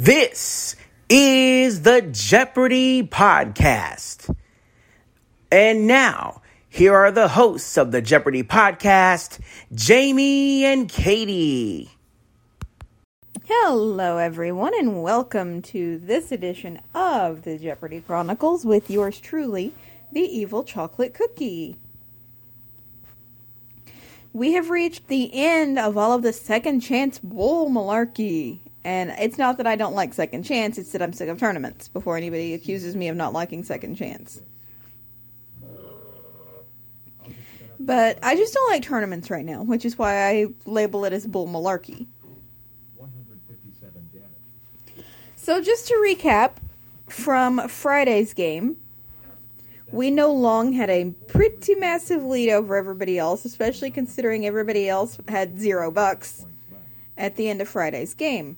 This is the Jeopardy Podcast. And now, here are the hosts of the Jeopardy Podcast, Jamie and Katie. Hello, everyone, and welcome to this edition of the Jeopardy Chronicles with yours truly, the Evil Chocolate Cookie. We have reached the end of all of the second chance bull malarkey. And it's not that I don't like second chance, it's that I'm sick of tournaments before anybody accuses me of not liking second chance. But I just don't like tournaments right now, which is why I label it as bull malarkey. So, just to recap from Friday's game, we know Long had a pretty massive lead over everybody else, especially considering everybody else had zero bucks at the end of Friday's game.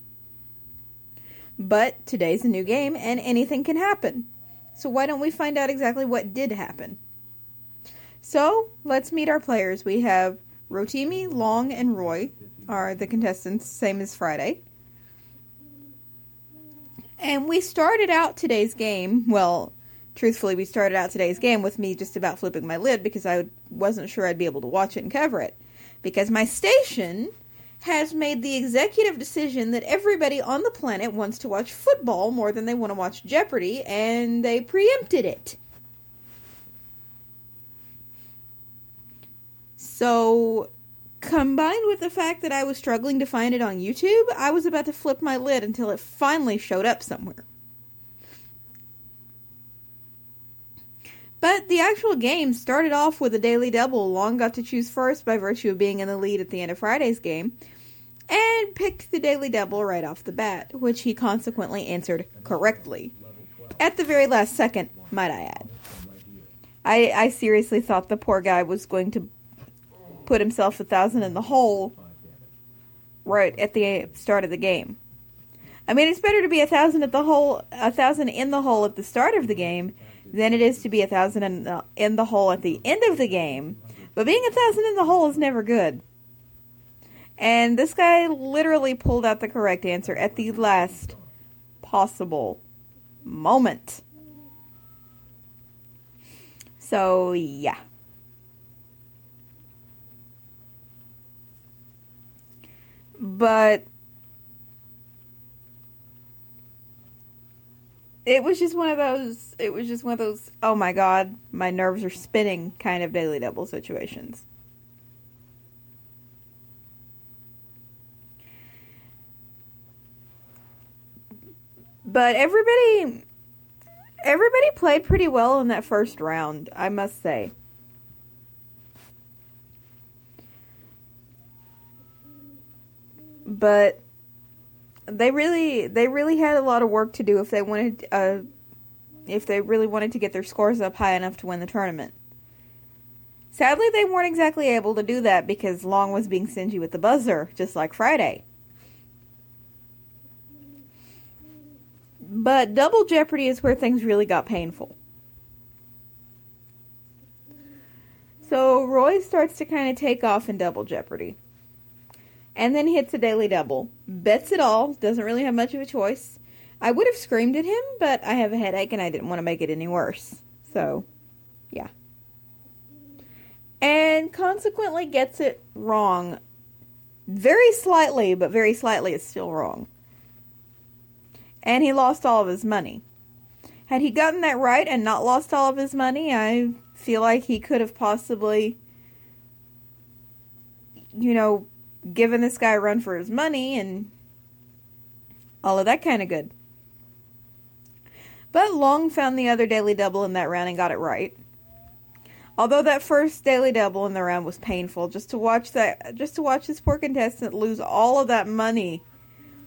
But today's a new game and anything can happen. So why don't we find out exactly what did happen? So let's meet our players. We have Rotimi, Long, and Roy are the contestants, same as Friday. And we started out today's game, well, truthfully, we started out today's game with me just about flipping my lid because I wasn't sure I'd be able to watch it and cover it. Because my station has made the executive decision that everybody on the planet wants to watch football more than they want to watch Jeopardy, and they preempted it. So, combined with the fact that I was struggling to find it on YouTube, I was about to flip my lid until it finally showed up somewhere. But the actual game started off with a daily double. Long got to choose first by virtue of being in the lead at the end of Friday's game, and picked the daily double right off the bat, which he consequently answered correctly. At the very last second, might I add. I, I seriously thought the poor guy was going to put himself a thousand in the hole right at the start of the game. I mean, it's better to be a thousand at the hole, a thousand in the hole at the start of the game than it is to be a thousand in the, in the hole at the end of the game. But being a thousand in the hole is never good. And this guy literally pulled out the correct answer at the last possible moment. So, yeah. But it was just one of those it was just one of those oh my god my nerves are spinning kind of daily double situations. But everybody everybody played pretty well in that first round i must say. But they really they really had a lot of work to do if they wanted uh, if they really wanted to get their scores up high enough to win the tournament. Sadly, they weren't exactly able to do that because Long was being stingy with the buzzer, just like Friday. But Double Jeopardy is where things really got painful. So Roy starts to kind of take off in Double Jeopardy and then hits a daily double. Bets it all, doesn't really have much of a choice. I would have screamed at him, but I have a headache and I didn't want to make it any worse. So, yeah. And consequently gets it wrong. Very slightly, but very slightly it's still wrong. And he lost all of his money. Had he gotten that right and not lost all of his money, I feel like he could have possibly, you know, giving this guy a run for his money and all of that kind of good. But Long found the other daily double in that round and got it right. Although that first daily double in the round was painful, just to watch that, just to watch this poor contestant lose all of that money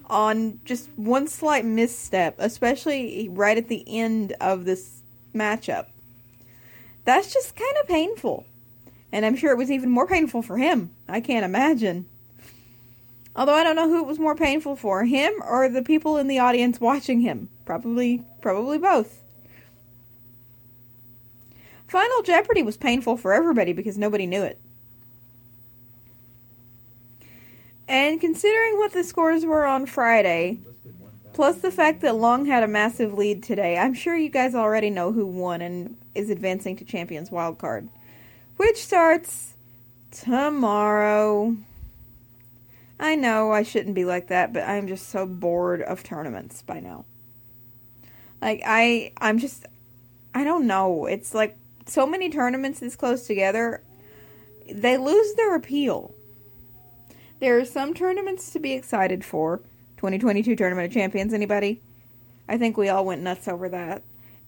on just one slight misstep, especially right at the end of this matchup. That's just kind of painful. And I'm sure it was even more painful for him. I can't imagine. Although I don't know who it was more painful for, him or the people in the audience watching him. Probably probably both. Final Jeopardy was painful for everybody because nobody knew it. And considering what the scores were on Friday, Plus the fact that Long had a massive lead today. I'm sure you guys already know who won and is advancing to Champions Wildcard, which starts tomorrow. I know I shouldn't be like that, but I'm just so bored of tournaments by now. Like I I'm just I don't know. It's like so many tournaments this close together, they lose their appeal. There are some tournaments to be excited for. 2022 Tournament of Champions, anybody? I think we all went nuts over that.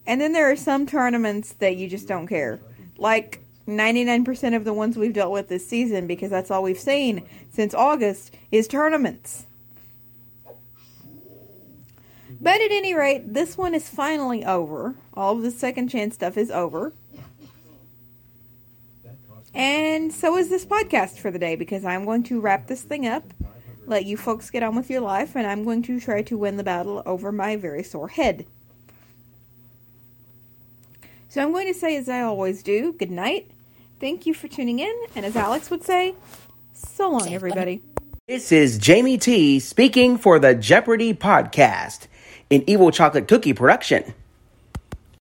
And then there are some tournaments that you just don't care. Like 99% of the ones we've dealt with this season, because that's all we've seen since August, is tournaments. But at any rate, this one is finally over. All of the second chance stuff is over. And so is this podcast for the day because I'm going to wrap this thing up let you folks get on with your life, and I'm going to try to win the battle over my very sore head. So I'm going to say, as I always do, good night. Thank you for tuning in, and as Alex would say, so long, everybody. This is Jamie T speaking for the Jeopardy podcast, an evil chocolate cookie production.